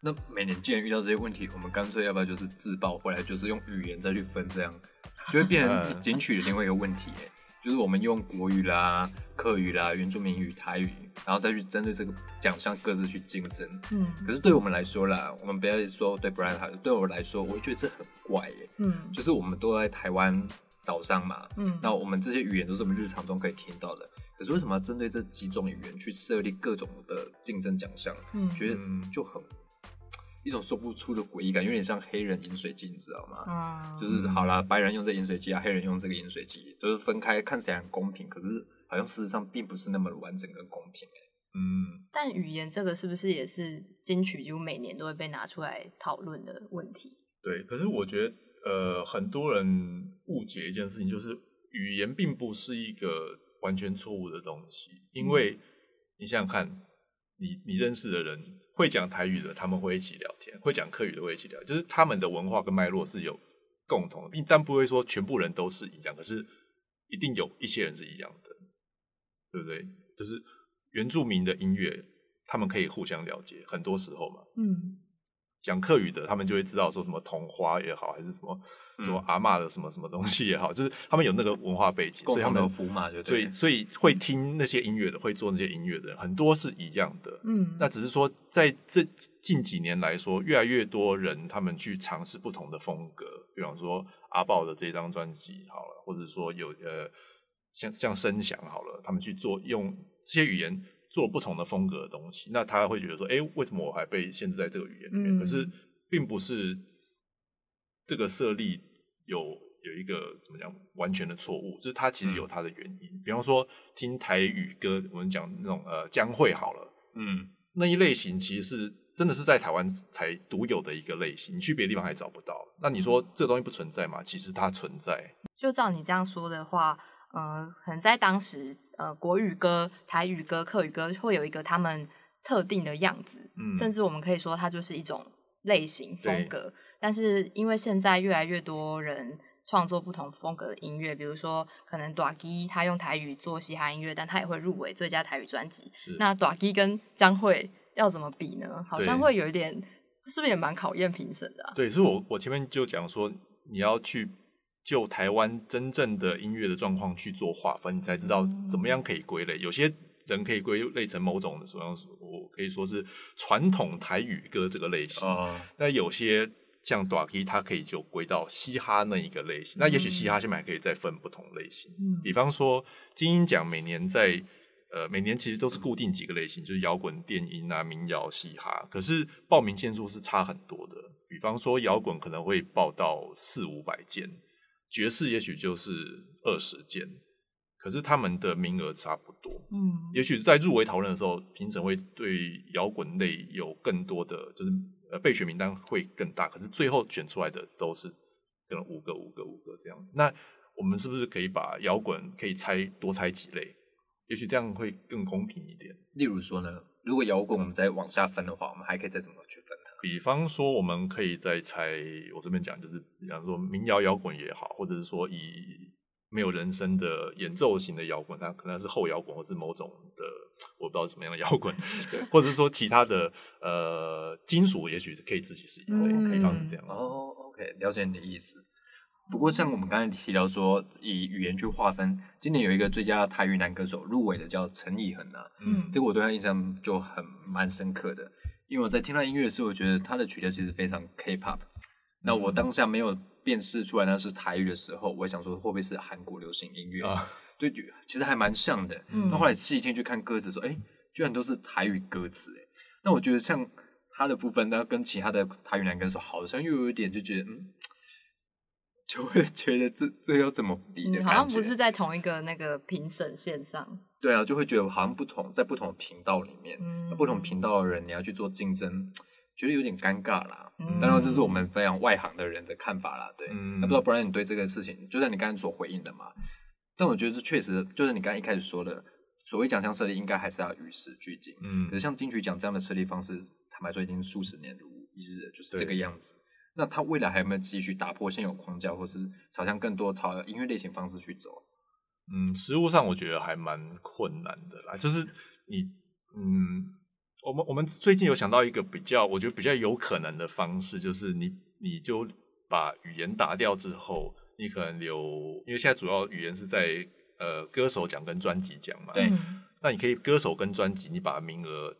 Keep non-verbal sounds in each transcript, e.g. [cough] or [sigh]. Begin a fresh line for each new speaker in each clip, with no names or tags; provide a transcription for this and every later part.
那每年既然遇到这些问题，我们干脆要不要就是自爆回来，就是用语言再去分，这样就会变 [laughs] 成景曲的另外一个问题，哎，就是我们用国语啦、客语啦、原住民语、台语，然后再去针对这个奖项各自去竞争。
嗯，
可是对我们来说啦，我们不要说对 Brian 好，对我来说，我会觉得这很怪，耶。
嗯，
就是我们都在台湾岛上嘛，
嗯，
那我们这些语言都是我们日常中可以听到的。可是为什么要针对这几种语言去设立各种的竞争奖项？
嗯，
觉得就很一种说不出的诡异感，有点像黑人饮水机，你知道吗？
啊，
就是好啦，白人用这饮水机啊，黑人用这个饮水机，就是分开看起来很公平，可是好像事实上并不是那么完整跟公平哎。
嗯，
但语言这个是不是也是金曲几乎每年都会被拿出来讨论的问题？
对。可是我觉得，呃，很多人误解一件事情，就是语言并不是一个完全错误的东西，因为你想想看，你你认识的人会讲台语的，他们会一起聊天；会讲客语的会一起聊，就是他们的文化跟脉络是有共同的，并但不会说全部人都是一样，可是一定有一些人是一样的，对不对？就是原住民的音乐，他们可以互相了解，很多时候嘛。
嗯
讲客语的，他们就会知道说什么桐花也好，还是什么
嗯
什么阿嬷的什么什么东西也好，就是他们有那个文化背景，所以他们
符码就
对，
对。
所以会听那些音乐的，会做那些音乐的人，很多是一样的。
嗯，
那只是说，在这近几年来说，越来越多人他们去尝试不同的风格，比方说阿豹的这张专辑好了，或者说有呃像像声响好了，他们去做用这些语言做不同的风格的东西，那他会觉得说，哎，为什么我还被限制在这个语言里面？
嗯
可是并不是这个设立有有一个怎么讲完全的错误，就是它其实有它的原因。比方说听台语歌，我们讲那种呃江蕙好了。
嗯，
那一类型其实是真的是在台湾才独有的一个类型，你去别的地方还找不到。那你说这个东西不存在吗？其实它存在。
就照你这样说的话，呃，可能在当时，呃，国语歌、台语歌、客语歌会有一个他们特定的样子，
嗯
甚至我们可以说它就是一种类型
对
风格。但是因为现在越来越多人创作不同风格的音乐，比如说可能短基他用台语做嘻哈音乐，但他也会入围最佳台语专辑。
是
那短基跟张惠要怎么比呢？好像会有一点，是不是也蛮考验评审的、啊？
对，所以我我前面就讲说，你要去就台湾真正的音乐的状况去做划分，你才知道怎么样可以归类。有些人可以归类成某种的，什么样我可以说是传统台语歌这个类型。
哦，
那有些像短 K，它可以就归到嘻哈那一个类型。那也许嘻哈下面还可以再分不同类型，
嗯
比方说金鹰奖每年在呃每年其实都是固定几个类型，就是摇滚、电音啊、民谣、嘻哈。可是报名件数是差很多的，比方说摇滚可能会报到四五百件，爵士也许就是二十件。可是他们的名额差不多，
嗯
也许在入围讨论的时候，评审会对摇滚类有更多的，就是呃备选名单会更大，可是最后选出来的都是可能五个、五个、五个这样子。那我们是不是可以把摇滚可以拆多拆几类？也许这样会更公平一点。
例如说呢，如果摇滚我们再往下分的话，我们还可以再怎么去分它？
比方说，我们可以再拆，我这边讲就是，比方说民谣摇滚也好，或者是说以没有人声的演奏型的摇滚，它可能是后摇滚，或是某种的我不知道是什么样的摇滚，[laughs] 对，或者是说其他的呃金属，也许是可以自己是一类，
嗯
可以当成这样子。
哦，OK，了解你的意思。不过像我们刚才提到说，以语言去划分，今年有一个最佳台语男歌手入围的叫陈以恒啊，
嗯
这个我对他印象就很蛮深刻的，因为我在听他音乐的时候，我觉得他的曲调其实非常 K-pop。那我当下没有辨识出来那是台语的时候，我想说会不会是韩国流行音乐？
啊，
对，就其实还蛮像的。
嗯
那后来细听去看歌词，说，哎，居然都是台语歌词，哎，那我觉得像他的部分，呢跟其他的台语男歌手好像又有一点就觉得，嗯，[laughs] 就会觉得这这要怎么比的
嗯，好像不是在同一个那个评审线上。
对啊，就会觉得好像不同，在不同的频道里面，
嗯
那不同频道的人你要去做竞争，觉得有点尴尬啦。
嗯
当然，这是我们非常外行的人的看法啦。对，
嗯
那不知道不然你对这个事情，就像你刚才所回应的嘛。但我觉得这确实就是你刚才一开始说的，所谓奖项设立应该还是要与时俱进。
嗯
可是像金曲奖这样的设立方式，坦白说已经数十年如一日，就是这个
对
样子。那他未来还有没有继续打破现有框架，或是朝向更多朝音乐类型方式去走？
嗯，实物上我觉得还蛮困难的啦，就是你，嗯，我们我们最近有想到一个比较，我觉得比较有可能的方式，就是你你就把语言打掉之后，你可能留，因为现在主要语言是在呃歌手奖跟专辑奖嘛，
对。
嗯。
那你可以歌手跟专辑，你把名额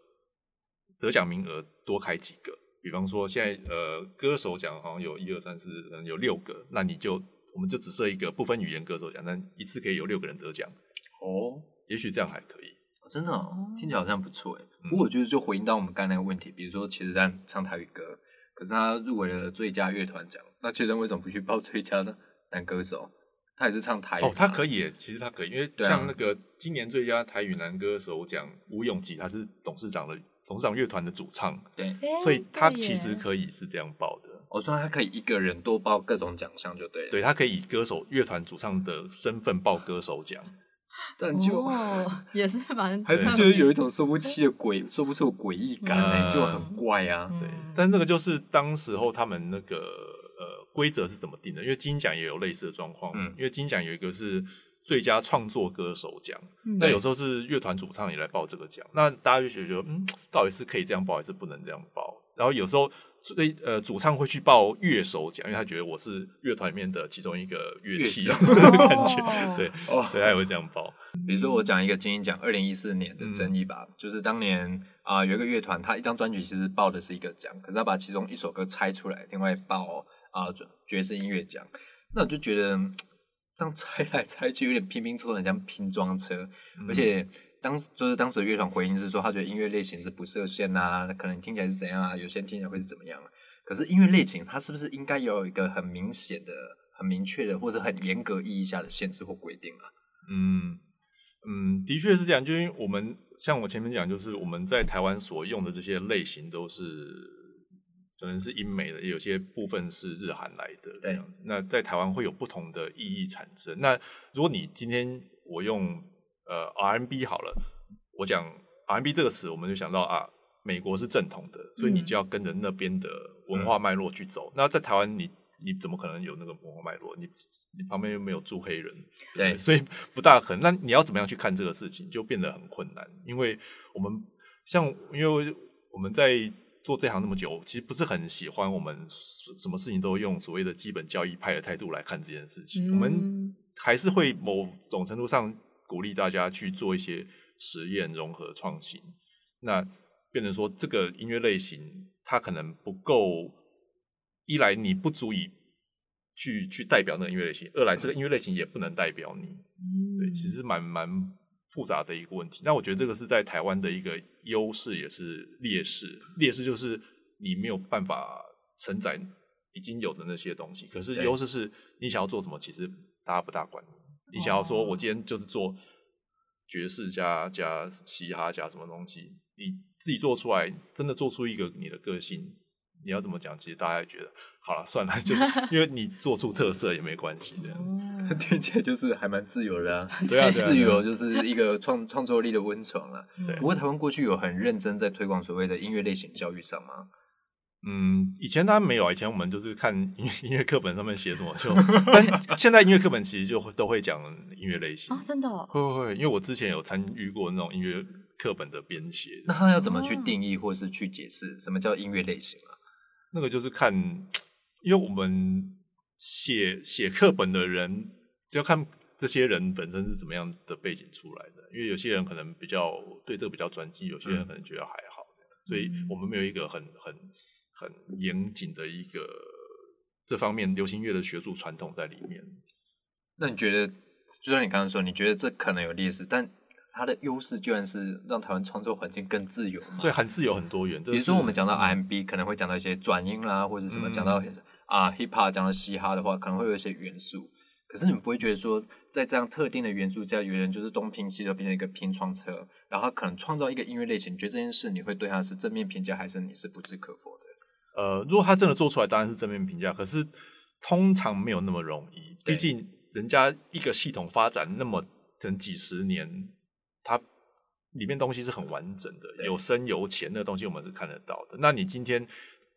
得奖名额多开几个，比方说现在呃歌手奖好像有一二三四，可能有六个，那你就我们就只设一个不分语言歌手奖，但一次可以有六个人得奖，
哦，
也许这样还可以。
真的、哦，听起来好像不错哎。
嗯
不过我觉得就回应到我们刚才那个问题，比如说茄子蛋唱台语歌，可是他入围了最佳乐团奖，那茄子蛋为什么不去报最佳呢男歌手？他也是唱台语、
哦，他可
以，
耶，其实他可以，因为像那个今年最佳台语男歌手奖吴永吉，他是董事长的董事长乐团的主唱，
对。
所以他其实可以是这样报的。
我说他可以一个人多报各种奖项就对了，
对他可以以歌手乐团主唱的身份报歌手奖，
但就、
哦，也是蛮
还是觉得有一种说不清的诡，说不出的诡异感哎、
嗯
就很怪啊。
嗯
对，但这个就是当时候他们那个呃规则是怎么定的？因为金奖也有类似的状况，
嗯
因为金奖有一个是最佳创作歌手奖，
嗯
那有时候是乐团主唱也来报这个奖，那大家就觉得嗯，到底是可以这样报还是不能这样报？然后有时候最呃主唱会去报乐手奖，因为他觉得我是乐团里面的其中一个乐器 [laughs] 的感觉，对，
哦，
所以他也会这样报。
比如说我讲一个金鹰奖二零一四年的争议吧，就是当年啊、有一个乐团，他一张专辑其实报的是一个奖，可是他把其中一首歌拆出来，另外报啊、爵士音乐奖，那我就觉得嗯这样拆来拆去有点拼拼凑凑，很像拼装车，而且。当就是当时的乐团回应是说，他觉得音乐类型是不设限啊，可能听起来是怎样啊，有些人听起来会是怎么样、啊。可是音乐类型它是不是应该有一个很明显的、很明确的，或者很严格意义下的限制或规定啊？
嗯嗯，的确是这样，就因为我们像我前面讲，就是我们在台湾所用的这些类型都是可能是英美的，也有些部分是日韩来的这
对
样子。那在台湾会有不同的意义产生。那如果你今天我用呃 RMB 好了，我讲 RMB 这个词，我们就想到啊，美国是正统的，所以你
嗯
就要跟着那边的文化脉络去走。那在台湾你。你怎么可能有那个文化脉络？你你旁边又没有住黑人，
对
所以不大可能。那你要怎么样去看这个事情，就变得很困难。因为我们像，因为我们在做这行那么久，其实不是很喜欢我们什么事情都用所谓的基本教义派的态度来看这件事情。
嗯
我们还是会某种程度上鼓励大家去做一些实验、融合、创新。那变成说，这个音乐类型它可能不够。一来你不足以去去代表那个音乐类型，二来这个音乐类型也不能代表你，嗯对，其实蛮蛮复杂的一个问题。那我觉得这个是在台湾的一个优势，也是劣势。劣势就是你没有办法承载已经有的那些东西，可是优势是你想要做什么，其实大家不大管。你想要说
哦
我今天就是做爵士加加嘻哈加什么东西，你自己做出来，真的做出一个你的个性，你要怎么讲？其实大家也觉得好了，算了，[laughs] 就是 [laughs] 因为你做出特色也没关系的。
哦 [laughs]
听起来就是还蛮自由的啊，
对啊，
自由就是一个创创作力的温床啊。
对
不过台湾过去有很认真在推广所谓的音乐类型教育上吗？
嗯，以前当然没有啊，以前我们就是看音乐音乐课本上面写什么就，但 [laughs] 现在音乐课本其实就会都会讲音乐类型。
啊，真的哦
会会会，因为我之前有参与过那种音乐课本的编写，
那他要怎么去
哦
定义或是去解释什么叫音乐类型啊？
那个就是看，因为我们写写课本的人就要看这些人本身是怎么样的背景出来的，因为有些人可能比较对这个比较专精，有些人可能觉得还好，所以我们没有一个很很很严谨的一个这方面流行乐的学术传统在里面。
那你觉得，就像你刚刚说，你觉得这可能有劣势，但它的优势居然是让台湾创作环境更自由嘛？
对，很自由很多元。
比如说我们讲到 RMB，可能会讲到一些转音啦，或者什么
嗯
讲到啊 hip hop，讲到嘻哈的话，可能会有一些元素。可是你们不会觉得说，在这样特定的元素下，有人就是东拼西凑变成一个拼创车，然后他可能创造一个音乐类型，你觉得这件事你会对他是正面评价，还是你是不置可否的？
呃，如果他真的做出来，当然是正面评价。可是通常没有那么容易，毕竟人家一个系统发展那么整几十年，它里面东西是很完整的，有深有浅，那个东西我们是看得到的。那你今天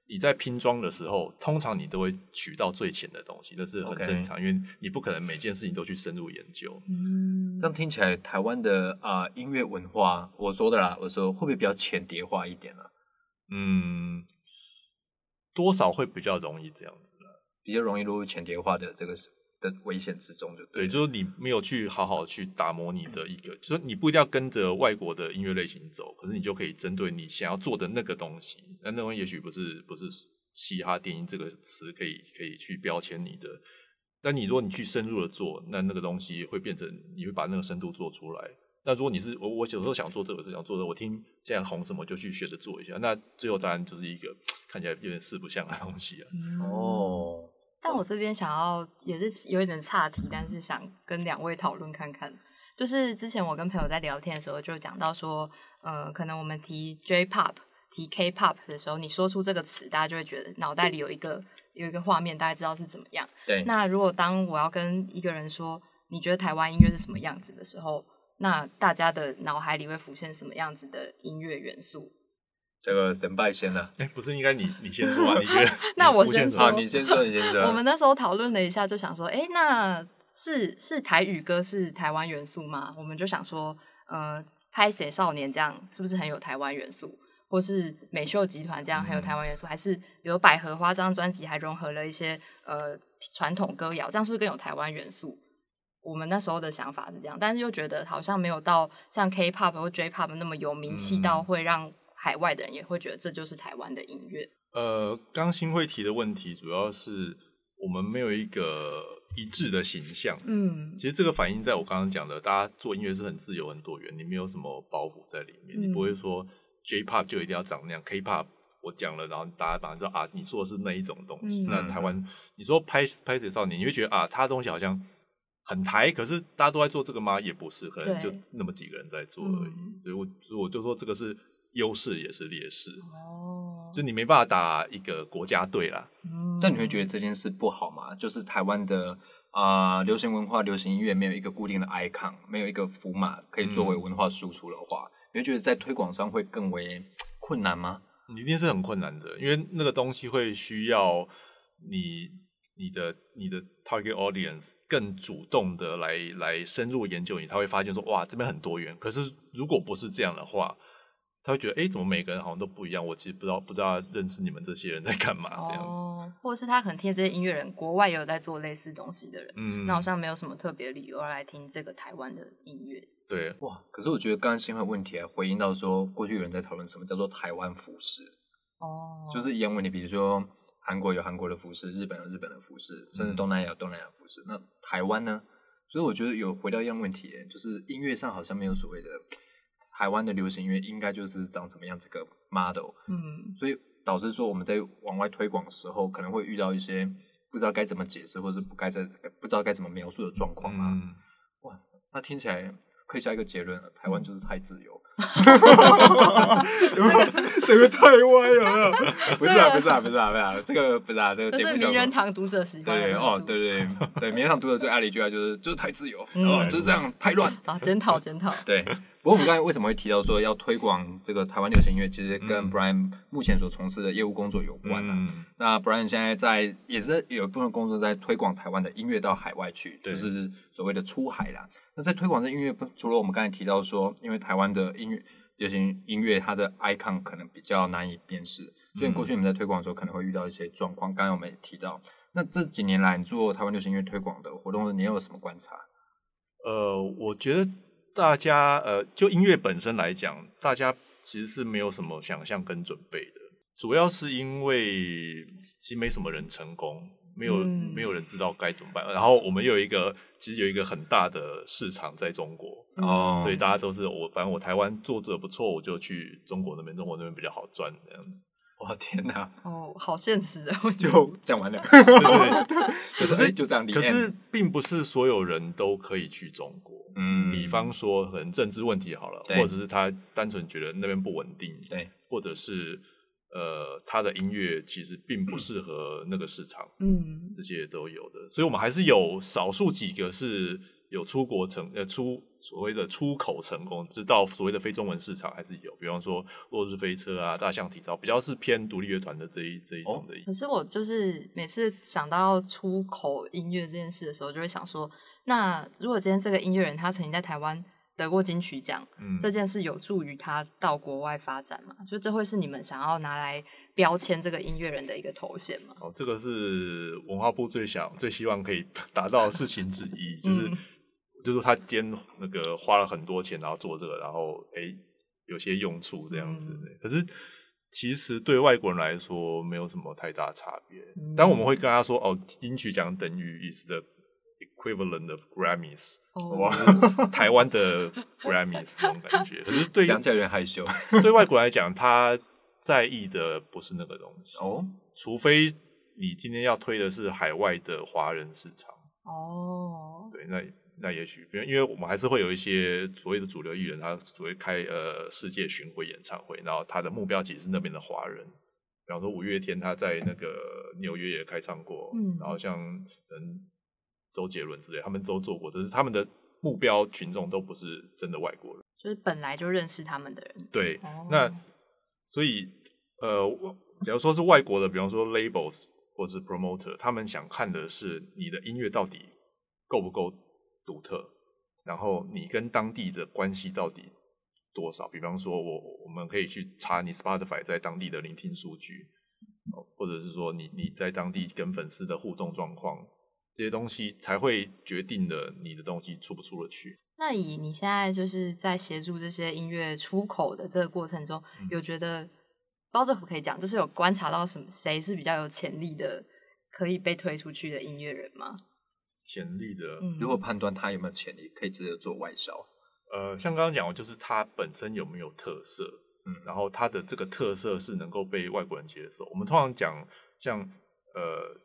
你在拼装的时候，通常你都会取到最浅的东西，这是很正常，因为你不可能每件事情都去深入研究。
嗯，这样听起来，台湾的啊音乐文化，我说的啦，我说会不会比较浅叠化一点啊？
嗯，多少会比较容易这样子了，
比较容易落入前碟化的这个的危险之中，就
对，就是你没有去好好去打磨你的一个，就是你不一定要跟着外国的音乐类型走，可是你就可以针对你想要做的那个东西，那那东西也许不是不是嘻哈电音这个词可以可以去标签你的，但你如果你去深入的做，那那个东西会变成你会把那个深度做出来。那如果你是我我有时候想做这个，想做这个，我听现在红什么就去学着做一下，那最后当然就是一个看起来有点四不像的东西啊。哦。
但我这边想要也是有一点岔题，但是想跟两位讨论看看。就是之前我跟朋友在聊天的时候，就讲到说，呃，可能我们提 J-pop、提 K-pop 的时候，你说出这个词，大家就会觉得脑袋里有一个有一个画面，大家知道是怎么样。
对。
那如果当我要跟一个人说，你觉得台湾音乐是什么样子的时候，那大家的脑海里会浮现什么样子的音乐元素？
这个神拜先了，
哎，不是应该你你先说啊？你觉得？[laughs]
那我先说，
你先说，你先说。[laughs]
我们那时候讨论了一下，就想说，哎，那是是台语歌是台湾元素吗？我们就想说，呃，拍写少年这样是不是很有台湾元素？或是美秀集团这样很有台湾元素？还是比如百合花这张专辑还融合了一些呃传统歌谣，这样是不是更有台湾元素？我们那时候的想法是这样，但是又觉得好像没有到像 K-pop 或 J-pop 那么有名气到会让。海外的人也会觉得这就是台湾的音乐。
呃，刚新会提的问题主要是我们没有一个一致的形象。嗯，其实这个反映在我刚刚讲的，大家做音乐是很自由、很多元，你没有什么包袱在里面，你不会说 J-pop 就一定要长那样，K-pop 我讲了，然后大家马上知道啊，你说的是那一种东西。那台湾，你说拍拍水少年，你会觉得啊，他东西好像很台，可是大家都在做这个吗？也不是，可能就那么几个人在做而已。所以，我所以我就说这个是。优势也是劣势哦，就你没办法打一个国家队啦。
嗯，但你会觉得这件事不好吗？就是台湾的啊，流行文化、流行音乐没有一个固定的 icon，没有一个符码可以作为文化输出的话，你会觉得在推广上会更为困难吗？
你一定是很困难的，因为那个东西会需要你、你的、你的 target audience 更主动的来来深入研究你，他会发现说哇，这边很多元。可是如果不是这样的话，他会觉得，哎，怎么每个人好像都不一样？我其实不知道，不知道认识你们这些人在干嘛这样子。
或者是他可能听这些音乐人，国外也有在做类似东西的人，嗯，那好像没有什么特别理由要来听这个台湾的音乐。
对，
哇！可是我觉得刚刚新会问题啊，回应到说，过去有人在讨论什么叫做台湾服饰，哦，就是一样问题。比如说韩国有韩国的服饰，日本有日本的服饰，甚至东南亚有东南亚服饰。那台湾呢？所以我觉得有回到一样问题，就是音乐上好像没有所谓的。台湾的流行音乐应该就是长怎么样这个 model，嗯，所以导致说我们在往外推广的时候，可能会遇到一些不知道该怎么解释，或者不该在不知道该怎么描述的状况嘛。哇，那听起来可以下一个结论了：台湾就是太自由。[laughs] [laughs]
这个太歪了，[laughs]
不是啊，不是啊，不是啊，不是啊，这个不是啊，这个
名人堂读者时
光。对哦，对对对，名人堂读者最爱的一句话就是就是太自由，哦，就是这样太乱。
啊，检讨检讨。
对。不过我们刚才为什么会提到说要推广这个台湾流行音乐？其实跟 Brian 目前所从事的业务工作有关啊。那 Brian 现在在也是有一部分工作在推广台湾的音乐到海外去，就是所谓的出海啦。那在推广这音乐，除了我们刚才提到说，因为台湾的音乐流行音乐它的 icon 可能比较难以辨识，所以过去你们在推广的时候可能会遇到一些状况。刚才我们也提到，那这几年来你做台湾流行音乐推广的活动，你有什么观察？
呃，我觉得。大家呃，就音乐本身来讲，大家其实是没有什么想象跟准备的。主要是因为其实没什么人成功，没有没有人知道该怎么办。然后我们有一个其实有一个很大的市场在中国，哦，所以大家都是我反正我台湾做的不错，我就去中国那边，中国那边比较好赚这样子。
哇天哪！
哦，好现实的，
就讲完了。[laughs] 对对，[laughs] 可是就这样。
可是并不是所有人都可以去中国。嗯，比方说可能政治问题好了，或者是他单纯觉得那边不稳定，
对，
或者是呃他的音乐其实并不适合那个市场。嗯，这些都有的。所以我们还是有少数几个是有出国成呃出所谓的出口成功，直到所谓的非中文市场还是有，比方说落日飞车啊、大象体操，比较是偏独立乐团的这一这一种的。
可是我就是每次想到出口音乐这件事的时候，就会想说，那如果今天这个音乐人他曾经在台湾得过金曲奖，
嗯
这件事有助于他到国外发展吗？就这会是你们想要拿来标签这个音乐人的一个头衔嘛？
哦，这个是文化部最想、最希望可以 [laughs] 达到的事情之一，就是、
嗯
就是他兼那个花了很多钱，然后做这个，然后哎有些用处这样子。
嗯
可是其实对外国人来说没有什么太大差别。
嗯
当然我们会跟他说，哦，金曲奖等于 is the equivalent of Grammys，
哦，
台湾的 [laughs] Grammys 这种感觉。可是对
讲起来有点害羞。
对外国人来讲，他在意的不是那个东西
哦，
除非你今天要推的是海外的华人市场，
哦，
对，那那也许，比如因为我们还是会有一些所谓的主流艺人，他所谓开呃世界巡回演唱会，然后他的目标其实是那边的华人，比方说五月天他在那个纽约也开唱过，
嗯
然后像嗯周杰伦之类，他们都做过，只是他们的目标群众都不是真的外国人。
就是本来就认识他们的人。
对，
哦
那所以呃，我假如说是外国的，比方说 labels 或是 promoter，他们想看的是你的音乐到底够不够独特，然后你跟当地的关系到底多少。比方说我我们可以去查你 Spotify 在当地的聆听数据，哦或者是说你你在当地跟粉丝的互动状况。这些东西才会决定了你的东西出不出得去。
那以你现在就是在协助这些音乐出口的这个过程中，
嗯
有觉得包这可以讲，就是有观察到什么谁是比较有潜力的，可以被推出去的音乐人吗？
潜力的，
嗯，
如何判断他有没有潜力，可以值得做外销？
呃，像刚刚讲的，就是他本身有没有特色，
嗯
然后他的这个特色是能够被外国人接受。我们通常讲像呃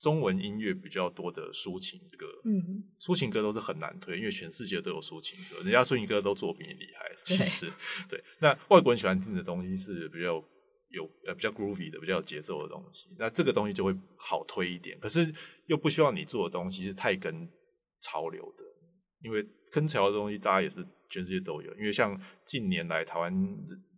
中文音乐比较多的抒情歌，
嗯，
抒情歌都是很难推，因为全世界都有抒情歌，人家抒情歌都做比你厉害。其实对，那外国人喜欢听的东西是比较有呃比较 groovy 的、比较有节奏的东西，那这个东西就会好推一点。可是又不希望你做的东西是太跟潮流的，因为跟潮流的东西大家也是全世界都有。因为像近年来台湾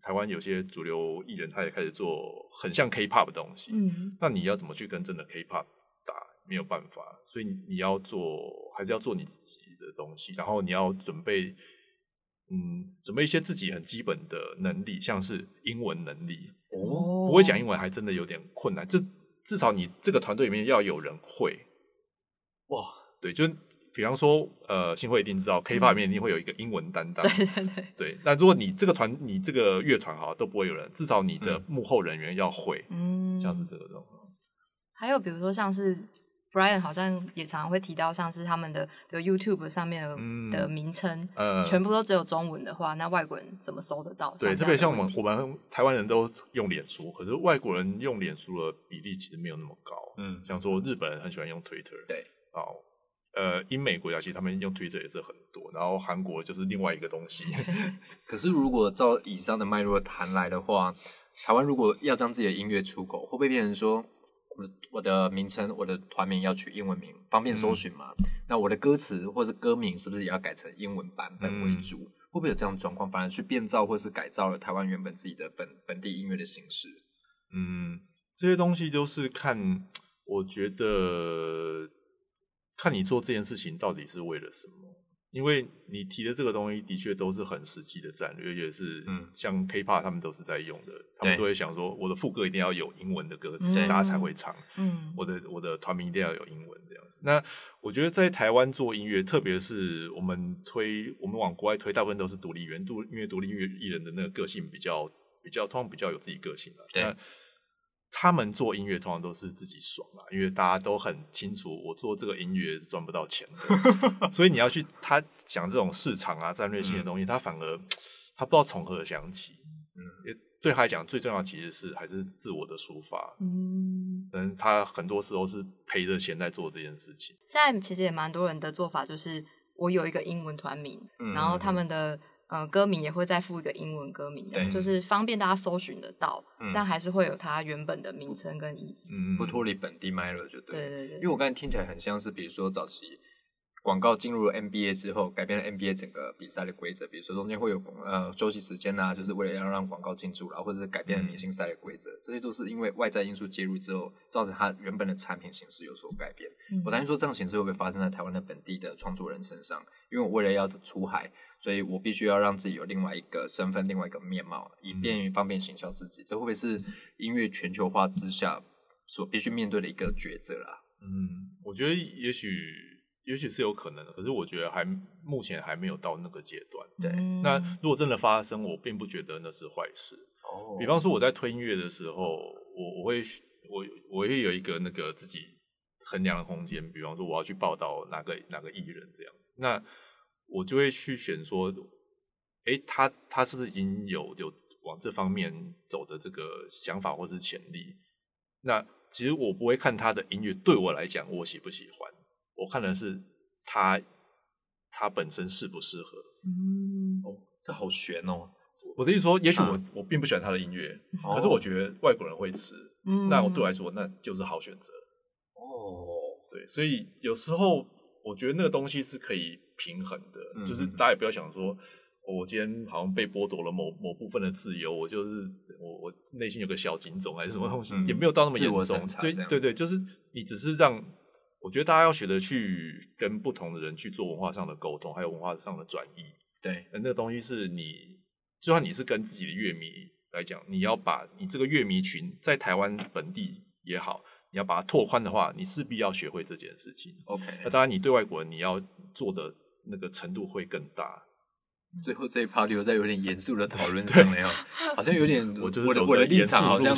台湾有些主流艺人，他也开始做很像 K-pop 的东西，
嗯，
那你要怎么去跟真的 K-pop 打？没有办法，所以你要做，还是要做你自己的东西，然后你要准备，嗯，准备一些自己很基本的能力，像是英文能力。
哦
不会讲英文还真的有点困难，这至少你这个团队里面要有人会。
哇，
对，就比方说，呃，新会一定知道，K-pop 里面一定会有一个英文担当。
对对对，
对，那如果你这个团，你这个乐团哈都不会有人，至少你的
嗯
幕后人员要会，
嗯，
像是这个状况。
还有比如说像是 Brian 好像也常常会提到，像是他们的比如 YouTube 上面的、
嗯。
的名称，
呃。
全部都只有中文的话，那外国人怎么搜得到？
对，特别像我们我们台湾人都用脸书，可是外国人用脸书的比例其实没有那么高。
嗯，
像说日本人很喜欢用 Twitter，
对，
哦，呃，英美国家其实他们用 Twitter 也是很多，然后韩国就是另外一个东西。[laughs]
可是如果照以上的脉络谈来的话，台湾如果要将自己的音乐出口，会不会变成说，我的我的名称、我的团名要取英文名，方便搜寻嘛？那我的歌词或者歌名是不是也要改成英文版本为主？会不会有这样的状况，反而去变造或是改造了台湾原本自己的本本地音乐的形式？
嗯，这些东西都是看，我觉得看你做这件事情到底是为了什么。因为你提的这个东西的确都是很实际的战略，也是
嗯
像 K-pop 他们都是在用的，他们都会想说我的副歌一定要有英文的歌词，
嗯
大家才会唱。
嗯
我的我的团名一定要有英文这样子。那我觉得在台湾做音乐，特别是我们推我们往国外推，大部分都是独立原独，因为独立音乐艺人的那个个性比较比较，通常比较有自己个性的。
对
那他们做音乐通常都是自己爽啊，因为大家都很清楚，我做这个音乐赚不到钱，[laughs] 所以你要去他讲这种市场啊、战略性的东西，他反而他不知道从何想起。
嗯，
也对他来讲，最重要其实是还是自我的抒发。
嗯，
嗯，他很多时候是赔着钱在做这件事情。
现在其实也蛮多人的做法，就是我有一个英文团名，
嗯
然后他们的呃歌名也会再附一个英文歌名，
的
就是方便大家搜寻得到，
嗯
但还是会有它原本的名称跟意思。
嗯，
不脱离本地脉络就对。
对对对，
因为我刚才听起来很像是，比如说早期广告进入了 NBA 之后，改变了 NBA 整个比赛的规则，比如说中间会有呃休息时间呐、就是为了要让广告进驻然后，或者是改变了明星赛的规则，这些都是因为外在因素介入之后，造成它原本的产品形式有所改变。
嗯
我担心说这样形式会不会发生在台湾的本地的创作人身上？因为我为了要出海，所以我必须要让自己有另外一个身份、另外一个面貌，以便于方便行销自己。这会不会是音乐全球化之下所必须面对的一个抉择啦？
嗯，我觉得也许也许是有可能的，可是我觉得还目前还没有到那个阶段。
对
嗯
那如果真的发生，我并不觉得那是坏事。
哦
比方说我在推音乐的时候，我我会我我会有一个那个自己衡量的空间。比方说我要去报道哪个哪个艺人这样子，那我就会去选说，诶，他他是不是已经有有往这方面走的这个想法或是潜力？那其实我不会看他的音乐，对我来讲我喜不喜欢，我看的是他他本身适不适合。
嗯
哦，这好悬哦。
我的意思说，也许我、
啊
我并不喜欢他的音乐，
哦
可是我觉得外国人会吃，
嗯
那我对我来说那就是好选择。
哦，
对，所以有时候我觉得那个东西是可以平衡的，
嗯
就是大家也不要想说，哦我今天好像被剥夺了某某部分的自由，我就是我我内心有个小警钟还是什么东西，
嗯
也没有到那么严重对对对，就是你只是让，我觉得大家要学着去跟不同的人去做文化上的沟通，还有文化上的转移。
对，
那个东西是你，就算你是跟自己的乐迷来讲，你要把你这个乐迷群在台湾本地也好，你要把它拓宽的话，你势必要学会这件事情。
OK，
那当然，你对外国人你要做的那个程度会更大。
最后这一 part 留在有点严肃的讨论上了，好像有点
我就是
我的我的立场好像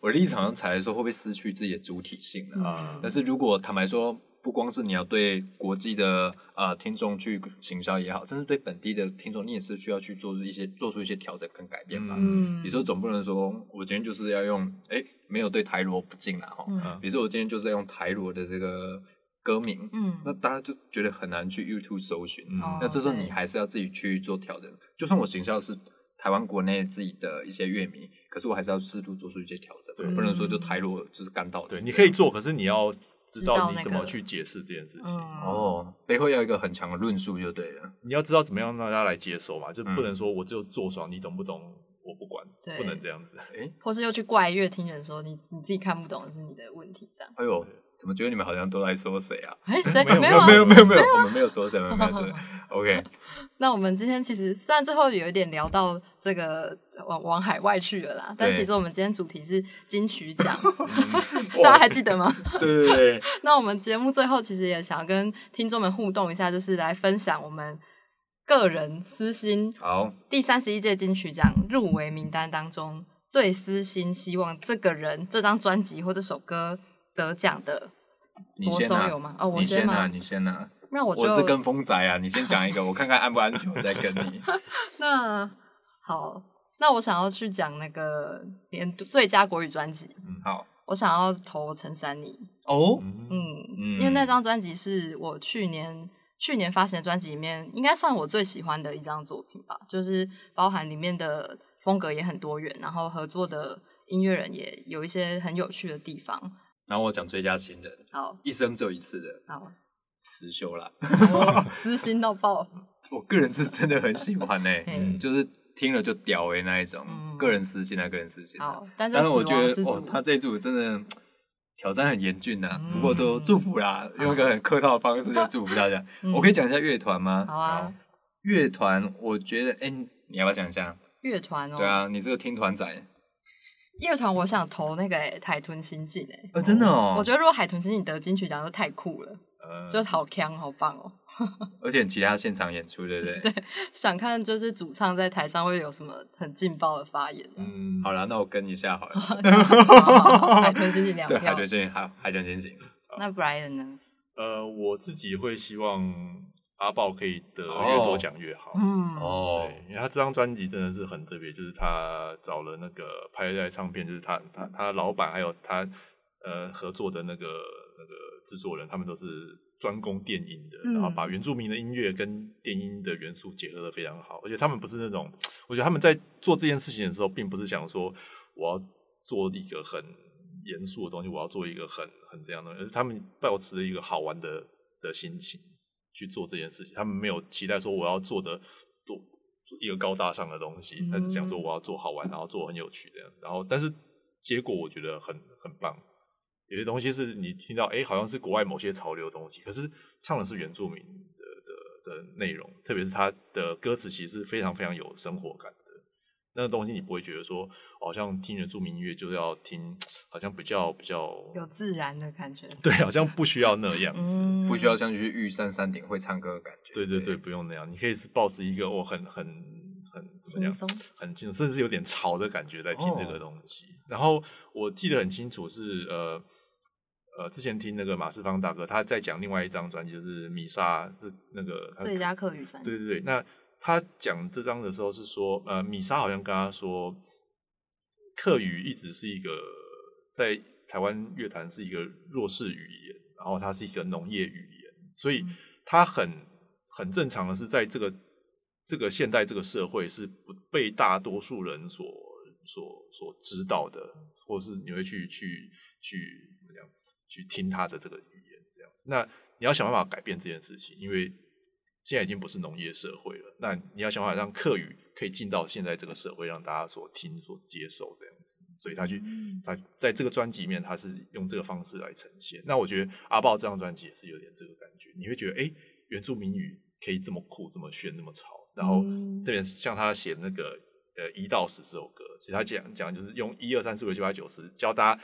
我的立场上才来说会不会失去自己的主体性了？
啊
但是如果坦白说，不光是你要对国际的呃听众去行销也好，甚至对本地的听众，你也是需要去做一些做出一些调整跟改变吧。
嗯
比如说，总不能说我今天就是要用哎没有对台罗不敬啦哈。
嗯
比如说我今天就是要用台罗的这个歌名，
嗯
那大家就觉得很难去 YouTube 搜寻。
嗯
哦
那这时候你还是要自己去做调整。就算我行销是台湾国内自己的一些乐迷，可是我还是要适度做出一些调整，
对
不能说就台罗就是干到底
对，你可以做，可是你要知
知道
道你怎么去解释这件事情。
嗯
哦，背后要有一个很强的论述就对了。
你要知道怎么样让大家来接受嘛，就
嗯
不能说我只有做爽，你懂不懂我不管，
对
不能这样子。
哎，
或是又去怪乐听人说你你自己看不懂是你的问题，这样。
哎呦，怎么觉得你们好像都在说谁啊？
哎，谁
没有
没有啊
没有没有没有，我们没有说谁，我们没有说谁。[laughs] [laughs] OK，
那我们今天其实虽然最后有一点聊到这个往往海外去了啦，但其实我们今天主题是金曲奖，[laughs] 大家还记得吗？
对对对，[laughs]
那我们节目最后其实也想跟听众们互动一下，就是来分享我们个人私心
好，
第三十一届金曲奖入围名单当中最私心希望这个人这张专辑或这首歌得奖的。
你先拿
吗哦我
你先拿，你先拿。
那我
我是跟风仔啊，你先讲一个，我看看安不安全，我再跟你。[laughs]
那好，那我想要去讲那个年度最佳国语专辑，嗯
好
我想要投陈珊妮。
哦，
嗯
嗯，
嗯
因为那张专辑是我去年去年发行的专辑里面，应该算我最喜欢的一张作品吧。就是包含里面的风格也很多元，然后合作的音乐人也有一些很有趣的地方。
然后我讲最佳新人，
好
一生只有一次的
好，
辞修啦。
私心到爆。[laughs]
我个人是真的很喜欢 [laughs] 呢、
嗯
就是听了就屌诶、那一种，
嗯
个人私心啊，个人私心、啊。
好，但是
但是我觉得哦他这一组真的挑战很严峻呐、
嗯
不过都祝福啦，用一个很客套的方式就祝福大家。[laughs]
嗯
我可以讲一下乐团吗？
好啊，
乐团，我觉得，哎、你要不要讲一下？
乐团哦，
对，啊，你这个听团仔，
乐团我想投那个诶海豚新进诶。
呃，真的哦，
我觉得如果海豚新进得金曲奖就太酷了，
呃
就好强好棒哦。[laughs]
而且其他现场演出，对不对？[laughs]
对想看就是主唱在台上会有什么很劲爆的发言。
嗯，
好了，那我跟一下好了。[laughs]
海豚新进两
票，海
票
豚。进海海豚进行。
那 Brian 呢？
呃，我自己会希望阿豹可以得
哦
越多奖越好。
嗯，
哦，
因为他这张专辑真的是很特别，就是他找了那个拍在唱片，就是他他他老板还有他呃合作的那个那个制作人，他们都是专攻电音的，
嗯
然后把原住民的音乐跟电音的元素结合的非常好，而且他们不是那种，我觉得他们在做这件事情的时候，并不是想说我要做一个很严肃的东西，我要做一个很很这样的，而是他们保持了一个好玩的的心情。去做这件事情，他们没有期待说我要做的多一个高大上的东西，他是讲说我要做好玩，然后做很有趣这样，然后但是结果我觉得很很棒。有些东西是你听到，哎，好像是国外某些潮流的东西，可是唱的是原住民的的的内容，特别是他的歌词，其实非常非常有生活感的。那个东西你不会觉得说，好像听原住民音乐就是要听，好像比较比较
有自然的感觉。
对，好像不需要那样子，
不需要像去玉山山顶会唱歌的感觉。
对对对，不用那样，你可以是抱着一个我很很很怎么样，很轻松，甚至有点潮的感觉在听这个东西。然后我记得很清楚是呃。呃，之前听那个马世芳大哥，他在讲另外一张专辑，就是米莎是那个
最佳客语专
辑。对对对，那他讲这张的时候是说，呃，米莎好像跟他说，客语一直是一个在台湾乐坛是一个弱势语言，然后它是一个农业语言，所以它很很正常的是在这个这个现代这个社会是不被大多数人所所所知道的，或是你会去去去。去听他的这个语言，这样子。那你要想办法改变这件事情，因为现在已经不是农业社会了。那你要想办法让客语可以进到现在这个社会，让大家所听、所接受这样子。所以他去，他在这个专辑里面，他是用这个方式来呈现。那我觉得阿豹这张专辑也是有点这个感觉，你会觉得，哎，原住民语可以这么酷、这么炫、那么潮。然后这边像他写那个呃一到十这首歌，其实他讲讲就是用一二三四五六七八九十教大家。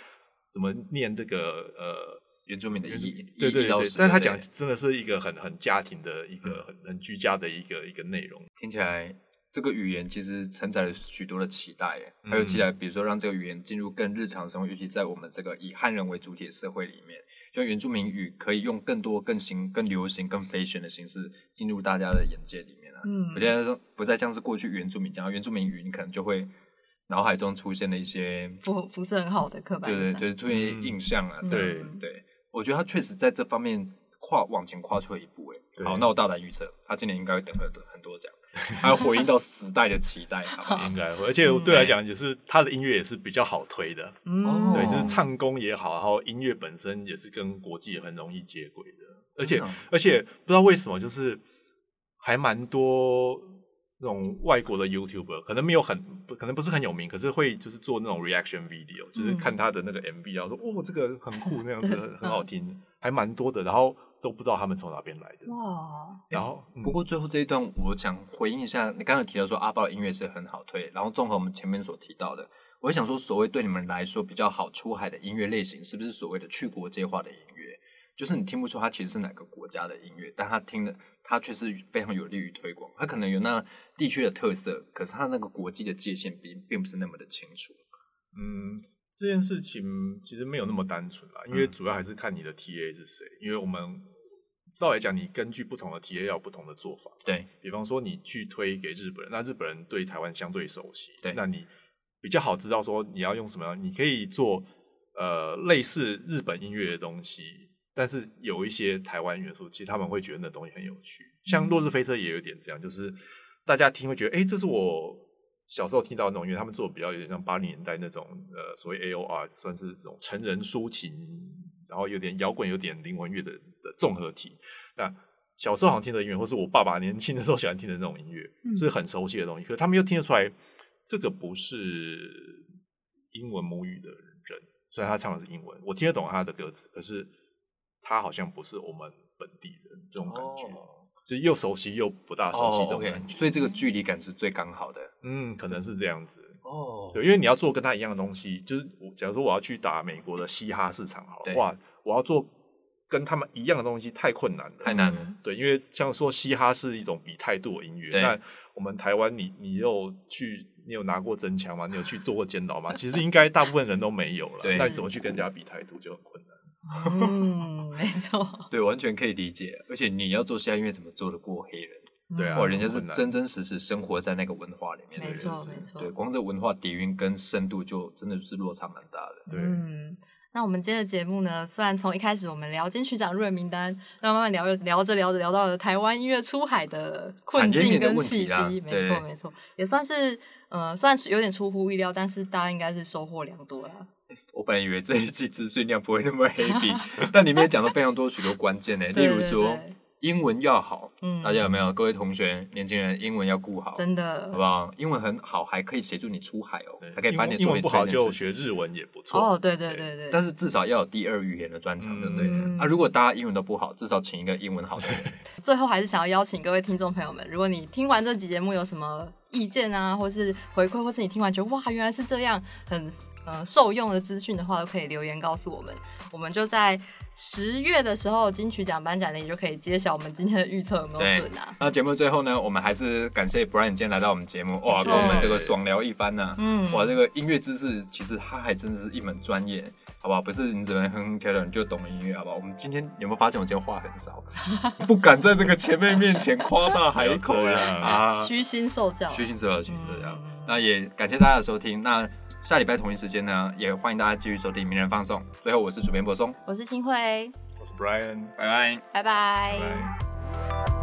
怎么念这个呃
原住民的意？
对对对，但是他讲真的是一个很很家庭的一个很很居家的一个一个内容。
听起来这个语言其实承载了许多的期待，还有期待，比如说让这个语言进入更日常生活，尤其在我们这个以汉人为主体的社会里面，就原住民语可以用更多、更新、更流行、更 fashion 的形式进入大家的眼界里面了。嗯，不再说不再像是过去原住民讲原住民语，你可能就会。脑海中出现了一些
不不是很好的刻板印
象，对对，就是出现印象啊，这样子。对，我觉得他确实在这方面跨往前跨出了一步。哎，好，那我大胆预测，他今年应该会得很多很多奖，[laughs] 还要回应到时代的期待。[laughs]
应该会，而且对来讲，也是他的音乐也是比较好推的。嗯，对，就是唱功也好，然后音乐本身也是跟国际很容易接轨的。而且而且不知道为什么，就是还蛮多。那种外国的 YouTuber 可能没有很不可能不是很有名，可是会就是做那种 reaction video，就是看他的那个 MV，然后说哦这个很酷那样子 [laughs] 很好听，还蛮多的，然后都不知道他们从哪边来的。哇！然后
不过最后这一段我想回应一下，你刚才提到说阿豹的音乐是很好推，然后综合我们前面所提到的，我想说所谓对你们来说比较好出海的音乐类型，是不是所谓的去国际化的音乐？就是你听不出它其实是哪个国家的音乐，但它听的它却是非常有利于推广。它可能有那地区的特色，可是它那个国际的界限并并不是那么的清楚。
嗯，这件事情其实没有那么单纯啦，因为主要还是看你的 TA 是谁。因为我们照来讲，你根据不同的 TA 要有不同的做法。
对
比方说，你去推给日本人，那日本人对台湾相对熟悉，
对，
那你比较好知道说你要用什么样，你可以做呃类似日本音乐的东西。但是有一些台湾元素，其实他们会觉得那东西很有趣，像《落日飞车》也有点这样，就是大家听会觉得，哎，这是我小时候听到那种因为，他们做的比较有点像八零年代那种，呃，所谓 A O R，算是这种成人抒情，然后有点摇滚、有点灵魂乐的的综合体。那小时候好像听的音乐，或是我爸爸年轻的时候喜欢听的那种音乐，是很熟悉的东西，可是他们又听得出来，这个不是英文母语的人，虽然他唱的是英文，我听得懂他的歌词，可是。他好像不是我们本地人，这种感觉，就又熟悉又不大熟悉这种感觉，
所以这个距离感是最刚好的。
嗯，可能是这样子。哦，对，因为你要做跟他一样的东西，就是我假如说我要去打美国的嘻哈市场，好，哇，我要做跟他们一样的东西太困难了，
太难了。
对，因为像说嘻哈是一种比态度的音乐，那我们台湾，你你有去，你有拿过真枪吗？你有去做过监牢吗？其实应该大部分人都没有了，那你怎么去跟人家比态度就很困难。
嗯，没错，[laughs]
对，完全可以理解。而且你要做下音乐，怎么做得过黑人？
对啊，
人家是真真实实生活在那个文化里面，
没错没错。
对，光这文化底蕴跟深度，就真的是落差蛮大的。
对，嗯，
那我们今天的节目呢，虽然从一开始我们聊金曲奖入围名单，那慢慢聊聊着聊着聊到了台湾音乐出海的困境跟契机，没错没错，也算是呃，算是有点出乎意料，但是大家应该是收获良多啦。
我本来以为这一季资讯量不会那么 heavy，但里面讲了非常多许多关键呢。[laughs] 例如说，英文要好，
嗯
大家有没有？各位同学、年轻人，英文要顾好，
真的
好不好？英文很好，还可以协助你出海哦
对，
还可以把你的作品
英文不好就学日文也不错。
哦，对对对对，
但是至少要有第二语言的专长，对不对啊，如果大家英文都不好，至少请一个英文好的人。[laughs]
最后还是想要邀请各位听众朋友们，如果你听完这集节目有什么意见啊，或是回馈，或是你听完觉得哇原来是这样，很呃受用的资讯的话，都可以留言告诉我们。我们就在十月的时候金曲奖颁奖礼就可以揭晓我们今天的预测有没有
对。
准啊。
那节目最后呢，我们还是感谢 Brian 今天来到我们节目，哇，跟我们这个爽聊一番呢、
嗯。
哇，这个音乐知识其实它还真的是一门专业，好不好？不是你只能哼哼跳跳你就懂音乐，好不好？我们今天有没有发现我今天话很少，[laughs] 不敢在这个前辈面前夸大海口呀！
虚心受教，
虚心受教，虚心受教
嗯。
那也感谢大家的收听。那下礼拜同一时间呢，也欢迎大家继续收听《名人放送》。最后，我是主编柏松，
我是新辉，
我是 Brian，
拜拜。
拜拜
拜拜。